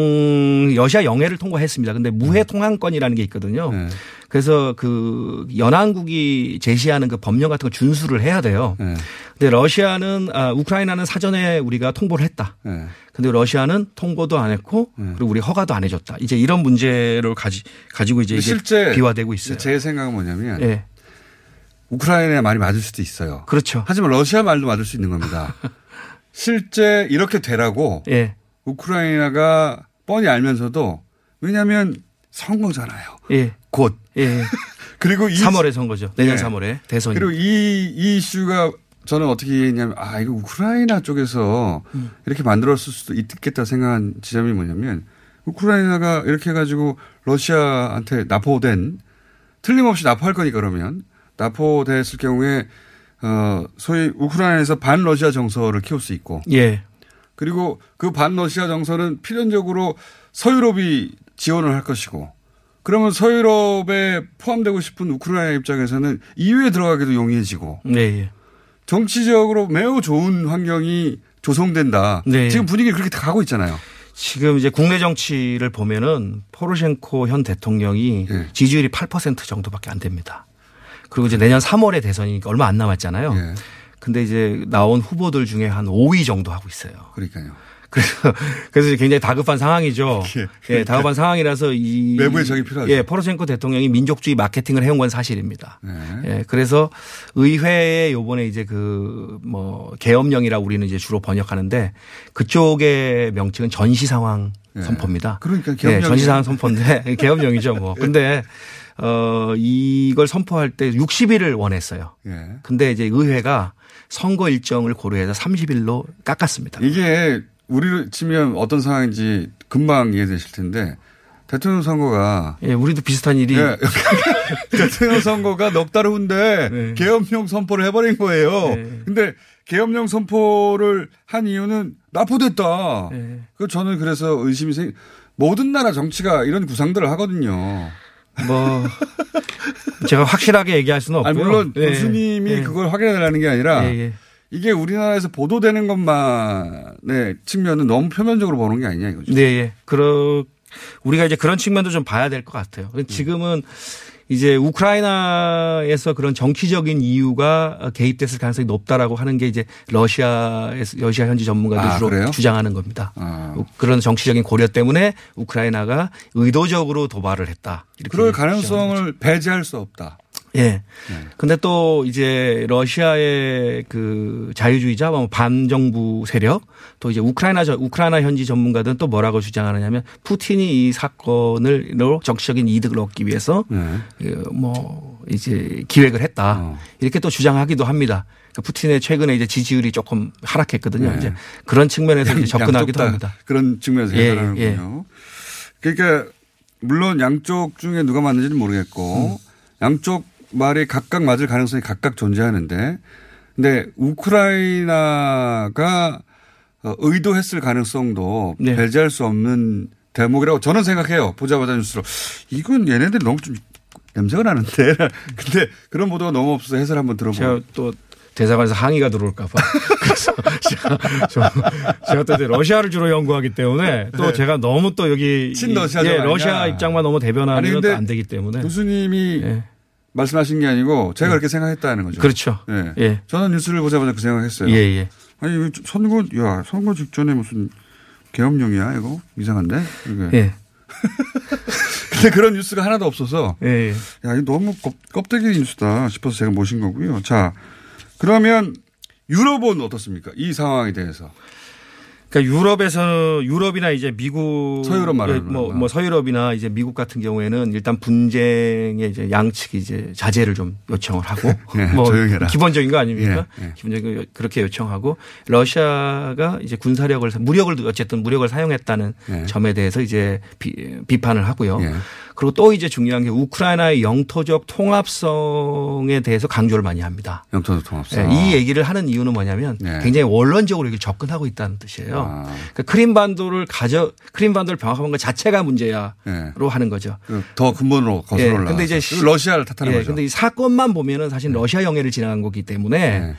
여시아 영해를 통과했습니다. 근데 무해 통항권이라는 게 있거든요. 네. 그래서 그 연안국이 제시하는 그 법령 같은 걸 준수를 해야 돼요. 네. 근데 러시아는, 아, 우크라이나는 사전에 우리가 통보를 했다. 네. 근데 러시아는 통보도 안 했고 그리고 우리 허가도 안 해줬다. 이제 이런 문제를 가지, 가지고 이제 실제 비화되고 있어요. 제 생각은 뭐냐면 예. 우크라이나의 말이 맞을 수도 있어요. 그렇죠. 하지만 러시아 말도 맞을 수 있는 겁니다. 실제 이렇게 되라고 예. 우크라이나가 뻔히 알면서도 왜냐하면 선거잖아요. 예. 곧. 예. 그리고 이 3월에 선거죠. 내년 예. 3월에 대선이. 그리고 이, 이 이슈가 저는 어떻게 이해했냐면 아 이거 우크라이나 쪽에서 음. 이렇게 만들었을 수도 있겠다 생각한 지점이 뭐냐면 우크라이나가 이렇게 해가지고 러시아한테 납포된 틀림없이 납포할 거니까 그러면 납포됐을 경우에 어 소위 우크라이나에서 반 러시아 정서를 키울 수 있고 예. 그리고 그 반 러시아 정서는 필연적으로 서유럽이 지원을 할 것이고 그러면 서유럽에 포함되고 싶은 우크라이나 입장에서는 EU에 들어가기도 용이해지고 네. 예. 정치적으로 매우 좋은 환경이 조성된다. 네. 지금 분위기 그렇게 다 가고 있잖아요. 지금 이제 국내 정치를 보면은 포르셴코 현 대통령이 예. 지지율이 8% 정도밖에 안 됩니다. 그리고 이제 내년 3월에 대선이니까 얼마 안 남았잖아요. 예. 근데 이제 나온 후보들 중에 한 5위 정도 하고 있어요. 그러니까요. 그래서 그래서 굉장히 다급한 상황이죠. 예, 다급한 상황이라서 이 외부의 적이 필요하죠. 예, 포로셴코 대통령이 민족주의 마케팅을 해온 건 사실입니다. 네. 예, 그래서 의회에 요번에 이제 그뭐 계엄령이라 우리는 이제 주로 번역하는데 그쪽의 명칭은 전시 상황 예. 선포입니다. 그러니까 예, 계엄령이- 전시 상황 선포인데 계엄령이죠, 뭐. 근데 어 이걸 선포할 때 60일을 원했어요. 예. 근데 이제 의회가 선거 일정을 고려해서 30일로 깎았습니다. 이게 우리로 치면 어떤 상황인지 금방 이해되실 텐데 대통령 선거가 예, 우리도 비슷한 일이 예. 대통령 선거가 넉 달 후인데 네. 계엄령 선포를 해버린 거예요. 근데 계엄령 선포를 한 이유는 납포됐다. 네. 그 저는 그래서 의심이 생. 모든 나라 정치가 이런 구상들을 하거든요. 뭐 제가 확실하게 얘기할 수는 없고요. 아니, 물론 예, 교수님이 예. 그걸 확인해달라는 게 아니라 예, 예. 이게 우리나라에서 보도되는 것만의 측면은 너무 표면적으로 보는 게 아니냐 이거죠. 네, 예. 그러 우리가 이제 그런 측면도 좀 봐야 될 것 같아요. 지금은 이제 우크라이나에서 그런 정치적인 이유가 개입됐을 가능성이 높다라고 하는 게 이제 러시아에서 러시아 현지 전문가들 아, 주로 그래요? 주장하는 겁니다. 아. 그런 정치적인 고려 때문에 우크라이나가 의도적으로 도발을 했다. 그럴 가능성을 배제할 수 없다. 예. 근데 또 이제 러시아의 그 자유주의자, 뭐 반정부 세력, 또 이제 우크라이나 저- 우크라이나 현지 전문가들은 또 뭐라고 주장하느냐면 푸틴이 이 사건을로 정치적인 이득을 얻기 위해서 그뭐 이제 기획을 했다 이렇게 또 주장하기도 합니다. 그 푸틴의 최근에 이제 지지율이 조금 하락했거든요. 네. 이제 그런 측면에서 이제 양- 접근하기도 합니다. 그런 측면에서 예, 해석하는군요. 그러니까 물론 양쪽 중에 누가 맞는지는 모르겠고 음. 양쪽 말이 각각 맞을 가능성이 각각 존재하는데 근데 우크라이나가 어, 의도했을 가능성도 네. 배제할 수 없는 대목이라고 저는 생각해요. 보자마자 뉴스로 이건 얘네들 너무 좀 냄새가 나는데 근데 그런 보도가 너무 없어서 해설 한번 들어보고 제가 또 대사관에서 항의가 들어올까 봐. 그래서 제가, 저, 제가 또 러시아를 주로 연구하기 때문에 또 네. 제가 너무 또 여기 친러시아적 예. 러시아 입장만 너무 아니, 대변하면 근데 또안 되기 때문에. 교수님이 말씀하신 게 아니고 제가 그렇게 생각했다는 거죠. 네. 그렇죠. 예. 예. 저는 뉴스를 보자마자 그 생각했어요. 예, 예. 아니 선거 야 선거 직전에 무슨 계엄령이야 이거 이상한데 이게. 예. 근데 그런 뉴스가 하나도 없어서 예, 야 이거 너무 껍, 껍데기 뉴스다 싶어서 제가 모신 거고요. 자 그러면 유럽은 어떻습니까? 이 상황에 대해서. 그러니까 유럽에서 유럽이나 이제 미국 서유럽 말하는 뭐, 거구나. 뭐 서유럽이나 이제 미국 같은 경우에는 일단 분쟁의 이제 양측이 이제 자제를 좀 요청을 하고 예, 뭐 조용해라. 기본적인 거 아닙니까? 예, 예. 기본적인 거 그렇게 요청하고 러시아가 이제 군사력을 무력을 어쨌든 무력을 사용했다는 예. 점에 대해서 이제 비, 비판을 하고요. 예. 그리고 또 이제 중요한 게 우크라이나의 영토적 통합성에 대해서 강조를 많이 합니다. 영토적 통합성. 예, 이 얘기를 하는 이유는 뭐냐면 네. 굉장히 원론적으로 이렇게 접근하고 있다는 뜻이에요. 아. 그러니까 크림반도를 가져 크림반도를 병합한 것 자체가 문제야로 예. 하는 거죠. 그더 근본으로 거슬러 예, 올라. 근데 이제 러시아를 탓하는 예, 거죠. 네. 근데 이 사건만 보면은 사실 러시아 영해를 지나간 거기 때문에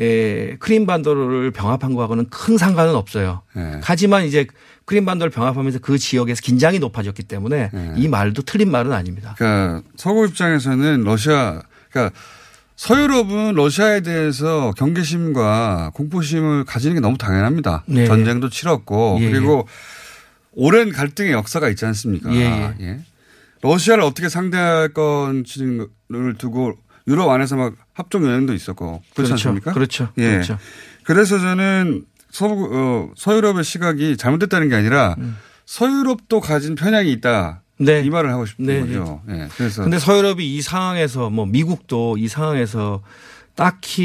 예, 크림반도를 병합한 거하고는 큰 상관은 없어요. 예. 하지만 이제 크림반도를 병합하면서 그 지역에서 긴장이 높아졌기 때문에 네. 이 말도 틀린 말은 아닙니다. 그러니까 서구 입장에서는 러시아 그러니까 서유럽은 러시아에 대해서 경계심과 공포심을 가지는 게 너무 당연합니다. 네. 전쟁도 치렀고 예, 그리고 오랜 갈등의 역사가 있지 않습니까? 예, 예. 러시아를 어떻게 상대할 건지를 두고 유럽 안에서 막 합종 연행도 있었고 그렇지 그렇죠. 않습니까? 그렇죠. 예. 그렇죠. 그래서 저는 서부 어, 서유럽의 시각이 잘못됐다는 게 아니라 음. 서유럽도 가진 편향이 있다. 이 말을 하고 싶은 네, 거죠. 예. 그래서 근데 서유럽이 이 상황에서 뭐 미국도 이 상황에서 딱히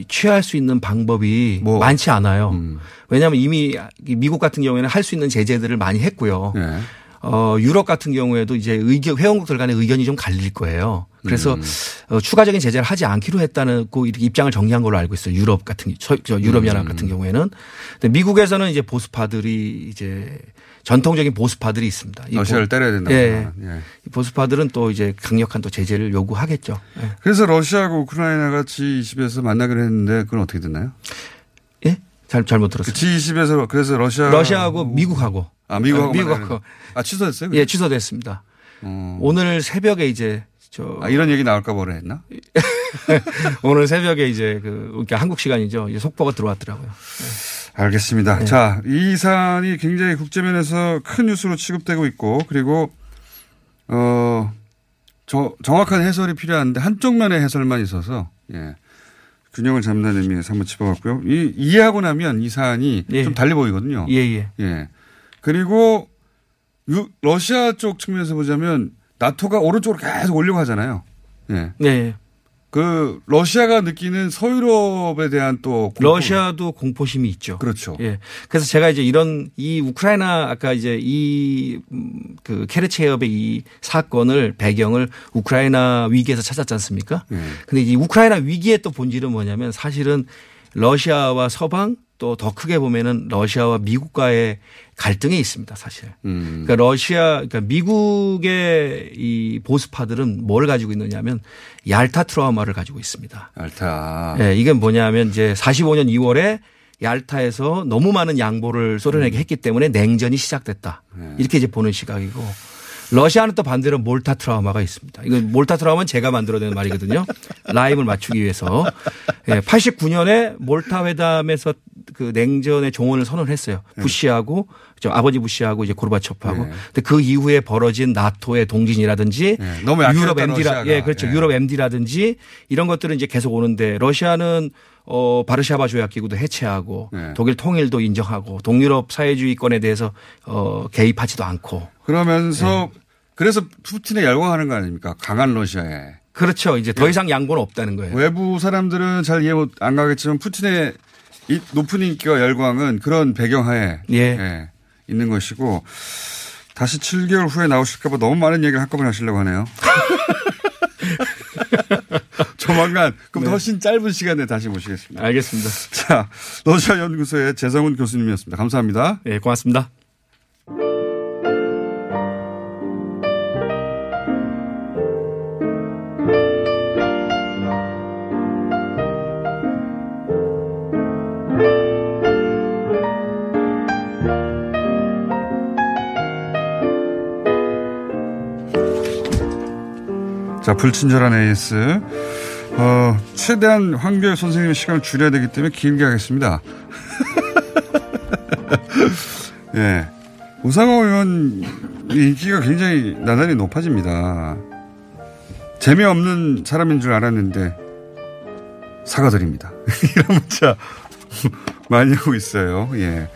이 취할 수 있는 방법이 뭐. 많지 않아요. 음. 왜냐하면 이미 미국 같은 경우에는 할 수 있는 제재들을 많이 했고요. 예. 어, 유럽 같은 경우에도 이제 의견, 회원국들 간의 의견이 좀 갈릴 거예요. 그래서 음. 어, 추가적인 제재를 하지 않기로 했다는 그 이렇게 입장을 정리한 걸로 알고 있어요. 유럽 같은 유럽 연합 음. 같은 경우에는. 근데 미국에서는 이제 보수파들이 이제 전통적인 보수파들이 있습니다. 이 러시아를 보- 때려야 된다고. 예. 예. 이 보수파들은 또 이제 강력한 또 제재를 요구하겠죠. 예. 그래서 러시아하고 우크라이나 가 G20에서 만나기로 했는데 그건 어떻게 됐나요? 예? 잘, 잘못 들었어요. G20에서 그래서 러시아 러시아하고 미국하고. 아, 미국하고 아, 미국하고. 아, 취소됐어요? 예, 취소됐습니다. 오늘 새벽에 이제 저 아, 이런 얘기 나올까 보래 했나? 오늘 새벽에 이제 그 한국 시간이죠. 이제 속보가 들어왔더라고요. 알겠습니다. 네. 자, 이 사안이 굉장히 국제면에서 큰 뉴스로 취급되고 있고 그리고 어, 저, 정확한 해설이 필요한데 한쪽 면의 해설만 있어서 예. 균형을 잡는 의미에서 한번 짚어봤고요. 이, 이해하고 나면 이 사안이 좀 달리 보이거든요. 예, 예. 예. 그리고 유, 러시아 쪽 측면에서 보자면 나토가 오른쪽으로 계속 올려고 하잖아요. 예. 네. 그 러시아가 느끼는 서유럽에 대한 또 공포- 러시아도 공포심이 있죠. 그렇죠. 예. 그래서 제가 이제 이런 이 우크라이나 아까 이제 이 그 케르체협의 이 사건을 배경을 우크라이나 위기에서 찾았지 않습니까? 예. 근데 이 우크라이나 위기의 또 본질은 뭐냐면 사실은 러시아와 서방 또 더 크게 보면은 러시아와 미국과의 갈등에 있습니다, 사실. 음. 그러니까 러시아, 그러니까 미국의 이 보수파들은 뭘 가지고 있느냐면 얄타 트라우마를 가지고 있습니다. 알타. 예, 이게 뭐냐면 이제 45년 2월에 얄타에서 너무 많은 양보를 소련에게 했기 때문에 냉전이 시작됐다. 이렇게 이제 보는 시각이고 러시아는 또 반대로 몰타 트라우마가 있습니다. 이건 몰타 트라우마는 제가 만들어낸 말이거든요. 라임을 맞추기 위해서. 예, 89년에 몰타 회담에서 그 냉전의 종언을 선언했어요. 부시하고 저 아버지 부시하고 이제 고르바초프하고. 근데 그 이후에 벌어진 나토의 동진이라든지 너무 약해졌다, 유럽 MD 라 러시아가. 예, 그렇죠. 예. 유럽 MD라든지 이런 것들은 이제 계속 오는데 러시아는 어 바르샤바 조약 기구도 해체하고 네. 독일 통일도 인정하고 동유럽 사회주의권에 대해서 어 개입하지도 않고 그러면서 그래서 푸틴에 열광하는 거 아닙니까? 강한 러시아에. 그렇죠. 이제 더 이상 양보는 없다는 거예요. 외부 사람들은 잘 이해 못안 가겠지만 푸틴의 이 높은 인기와 열광은 그런 배경하에 예. 예, 있는 것이고 다시 7개월 후에 나오실까봐 너무 많은 얘기를 한꺼번에 하시려고 하네요. 조만간 그럼 네. 훨씬 짧은 시간에 다시 모시겠습니다. 알겠습니다. 자, 러시아 연구소의 재성훈 교수님이었습니다. 감사합니다. 예, 고맙습니다. 자, 불친절한 AS. 어, 최대한 황교익 선생님의 시간을 줄여야 되기 때문에 길게 하겠습니다. 예. 우상호 의원 인기가 굉장히 나날이 높아집니다. 재미없는 사람인 줄 알았는데 사과드립니다. 이런 문자 많이 오고 있어요. 예.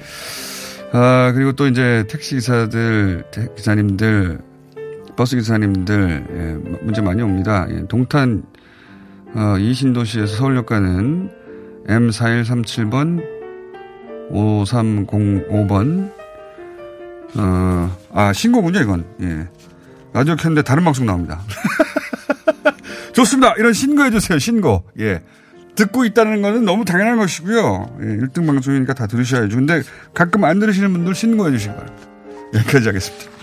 아, 그리고 또 이제 택시 기사들, 대- 기사님들, 버스 기사님들, 예, 문제 많이 옵니다. 예, 동탄, 어, 이신도시에서 서울역 가는 M4137번, 5305번, 어, 아, 신고군요, 이건. 예. 라디오 켰는데 다른 방송 나옵니다. 좋습니다. 이런 신고해 주세요, 신고. 예. 듣고 있다는 거는 너무 당연한 것이고요. 예, 1등 방송이니까 다 들으셔야죠. 근데 가끔 안 들으시는 분들 신고해 주시기 바랍니다. 여기까지 하겠습니다.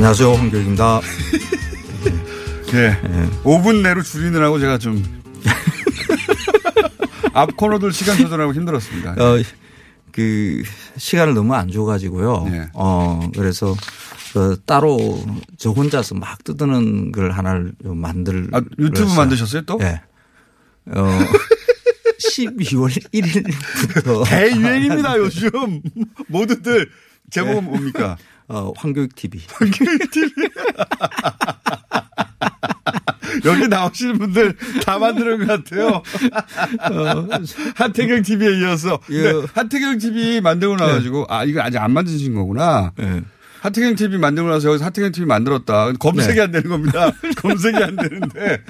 안녕하세요. 황교익입니다. 예. 5분 내로 줄이느라고 제가 좀. 앞 코너들 시간 조절하고 힘들었습니다. 어, 그, 시간을 너무 안 줘가지고요. 예. 어, 그래서, 어, 따로 저 혼자서 막 뜯는 걸 하나를 좀 만들. 아, 유튜브 만드셨어요, 또? 예. 어, 12월 1일부터. 대유행입니다, 요즘. 모두들. 제목은 네. 뭡니까? 어, 황교익 TV. 황교익 TV. 여기 나오시는 분들 다 만드는 것 같아요. 한태경 TV에 이어서. 예. 한태경 TV 만들고 나가지고, 아, 이거 아직 안 만드신 거구나. 하트경 TV 만들고 나서 여기서 하트경 TV 만들었다. 검색이 네. 안 되는 겁니다. 검색이 안 되는데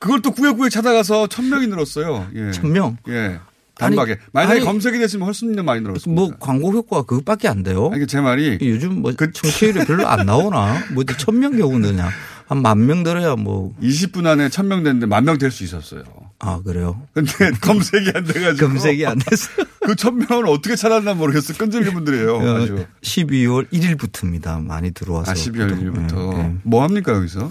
그걸 또 구역구역 찾아가서 천 명이 늘었어요. 예. 천 명? 예. 단박에. 만약에 아니, 검색이 됐으면 훨씬 더 많이 늘었습니다. 뭐 광고 효과가 그것밖에 안 돼요. 아니, 제 말이 요즘 뭐 청취율이 별로 안 나오나? 뭐 천명 겨우 느냐? 한 만 명 들어야 뭐 20분 안에 천 명 됐는데 만 명 될 수 있었어요. 아 그래요? 근데 검색이 안 돼가지고 검색이 안 돼서 그 천 명을 어떻게 찾았나 모르겠어. 끈질기 분들이에요. 어, 아주. 12월 1일부터입니다. 많이 들어와서. 아, 12월 1일부터. 네, 네. 뭐 합니까, 여기서?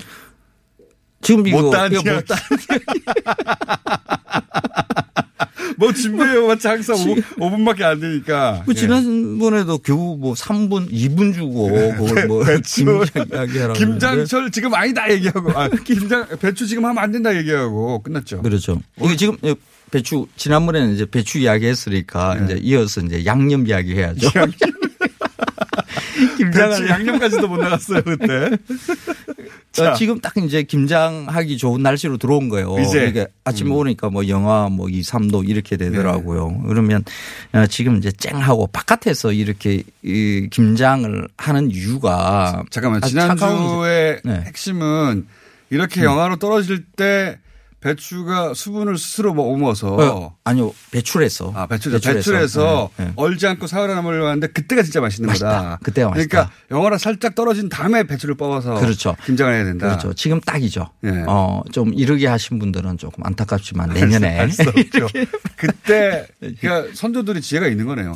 지금 이거 못다한 이거. 못다한 뭐 준비해요. 마치 항상 5, 분밖에안 되니까. 그 예. 지난번에도 겨우 뭐 3분, 2분 주고 그걸 뭐 배추. 김장 이야기하라고. 김장철 지금 아니다 얘기하고 아, 김장 배추 지금 하면 안 된다 얘기하고 끝났죠. 그렇죠. 이게 지금 배추 지난번에는 이제 배추 이야기했으니까 네. 이제 이어서 이제 양념 이야기 해야죠. 배추 양념까지도 못 나갔어요 그때. 자. 어, 지금 딱 이제 김장하기 좋은 날씨로 들어온 거예요. 이제. 이게 아침에 음. 오니까 뭐 영하 뭐 2, 3도 이렇게 되더라고요. 그러면 어, 지금 이제 쨍하고 바깥에서 이렇게 이 김장을 하는 이유가 잠깐만 지난주의 네. 핵심은 이렇게 음. 영하로 떨어질 때 배추가 수분을 스스로 머금어서 어, 아니요 배출해서 아, 배출해서, 배출해서 네, 네. 얼지 않고 살아남으려고 하는데 그때가 진짜 맛있는 맛있다. 거다. 그때가 맛있다. 그러니까 영화라 살짝 떨어진 다음에 배추를 뽑아서 그렇죠. 김장을 해야 된다. 그렇죠. 지금 딱이죠. 예. 어, 좀 이르게 하신 분들은 조금 안타깝지만 내년에 알수 없죠. 그때 그러니까 선조들이 지혜가 있는 거네요.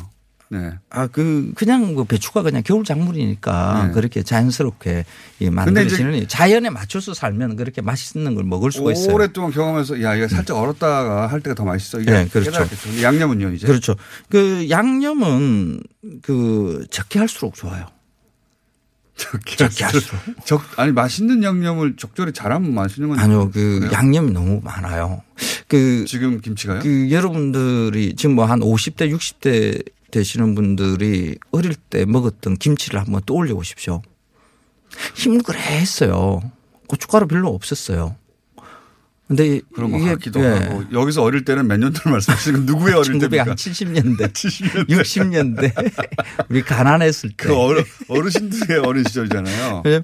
네. 아, 그, 그냥 뭐 배추가 그냥 겨울 작물이니까 네. 그렇게 자연스럽게 이 만들어지는 자연에 맞춰서 살면 그렇게 맛있는 걸 먹을 수가 있어요. 오랫동안 경험해서 야 이거 살짝 얼었다가 할 때가 더 맛있어. 이게 네, 그렇죠. 깨달았겠죠. 양념은요 이제. 그렇죠. 그 양념은 그 적게 할수록 좋아요. 적게 할수록. 적 아니 맛있는 양념을 적절히 잘하면 맛있는 건 아니요, 그 그래요? 양념이 너무 많아요. 그 지금 김치가요? 그 여러분들이 지금 뭐 한 50대, 60대 되시는 분들이 어릴 때 먹었던 김치를 한번 떠올려 보십시오. 힘그레 했어요. 고춧가루 별로 없었어요. 근데 그런 것 이게 같기도 예. 하고 여기서 어릴 때는 몇 년도를 말씀하시는 건 누구의 어릴 때입니까? 1970년대, 60년대 우리 가난했을 때. 그 어르, 어르신들의 어린 시절이잖아요. 예.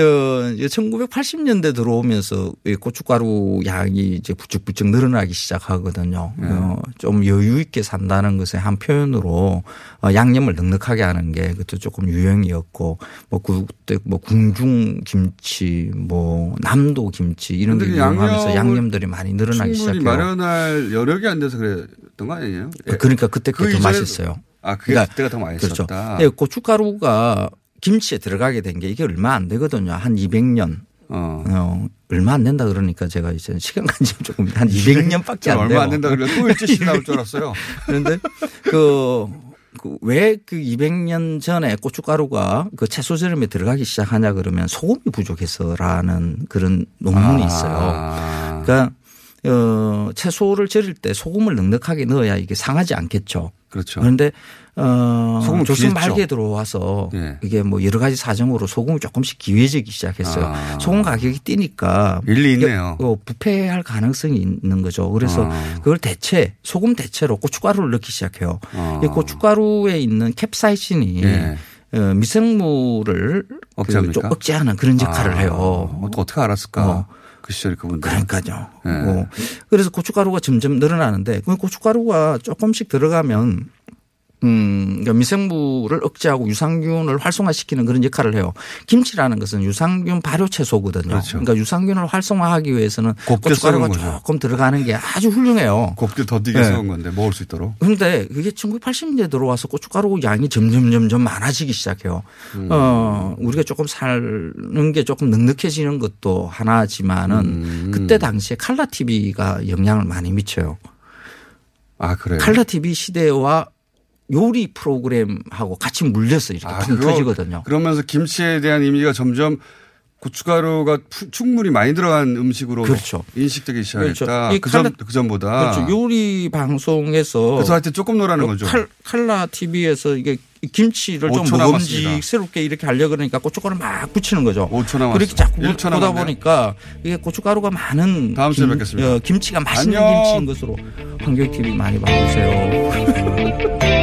어, 1980년대 들어오면서 이 고춧가루 양이 이제 부쩍부쩍 늘어나기 시작하거든요. 네. 어, 좀 여유 있게 산다는 것의 한 표현으로 어, 양념을 넉넉하게 하는 게 그것도 조금 유행이었고 뭐 그때 뭐 궁중 김치 뭐 남도 김치 이런 게 유행하면서 양념들이 많이 늘어나기 시작해요. 마련할 여력이 안 돼서 그랬던 거 아니에요? 예. 그러니까 그때 그 그게 더 이전에도- 맛있어요. 아, 그게 그러니까 그때가 더 맛있었다. 그렇죠. 예, 고춧가루가 김치에 들어가게 된 게 이게 얼마 안 되거든요. 한 200년. 어. 얼마 안 된다 그러니까 제가 이제 시간 간지 조금 한 200년밖에 안 돼요. 얼마 안 된다 그러면 또 일제시 나올 줄 알았어요. 그런데 그, 왜그 200년 전에 고춧가루가 그 채소 절임에 들어가기 시작하냐 그러면 소금이 부족해서라는 그런 논문이 아. 있어요. 그러니까 어, 채소를 절일 때 소금을 넉넉하게 넣어야 이게 상하지 않겠죠. 그렇죠. 그런데 어, 조선 귀했죠. 말기에 들어와서 예. 이게 뭐 여러 가지 사정으로 소금이 조금씩 기회지기 시작했어요. 아. 소금 가격이 뛰니까 일리 있네요. 어, 부패할 가능성이 있는 거죠. 그래서 아. 그걸 대체 소금 대체로 고춧가루를 넣기 시작해요. 아. 이 고춧가루에 있는 캡사이신이 예. 어, 미생물을 그 억제합니까? 좀 억제하는 그런 역할을 아. 해요. 어, 또 어떻게 알았을까? 어. 그 시절에 그분들. 그러니까요. 예. 어. 그래서 고춧가루가 점점 늘어나는데 그 고춧가루가 조금씩 들어가면 음, 그러니까 미생물을 억제하고 유산균을 활성화시키는 그런 역할을 해요. 김치라는 것은 유산균 발효 채소거든요. 그렇죠. 그러니까 유산균을 활성화하기 위해서는 고춧가루가. 조금 들어가는 게 아주 훌륭해요. 곱게 더디게 네. 썩은 건데 먹을 수 있도록. 그런데 그게 1980년대 들어와서 고춧가루 양이 점점 점점 많아지기 시작해요. 음. 어, 우리가 조금 사는 게 조금 넉넉해지는 것도 하나지만은 음. 그때 당시에 칼라 TV가 영향을 많이 미쳐요. 아, 그래요? 칼라 TV 시대와 요리 프로그램하고 같이 물려서 이렇게 아, 펑 그거 터지거든요. 그러면서 김치에 대한 이미지가 점점 고춧가루가 푸- 충분히 많이 들어간 음식으로 그렇죠. 인식되기 시작했다. 그렇죠. 이 그, 전, 칼라- 그 전보다. 그렇죠. 요리 방송에서 그래서 하여튼 조금 노라는 거죠. 칼, 칼라 TV에서 이게 김치를 좀 5초 남았습니다. 먹음직스럽게 이렇게 하려 그러니까 고춧가루 막 붙이는 거죠. 5초 남았어요. 그렇게 자꾸 1초 보다 남았네요. 보니까 이게 고춧가루가 많은 다음 주에 뵙겠습니다. 어, 김치가 맛있는 안녕. 김치인 것으로 환경 TV 많이 봐주세요.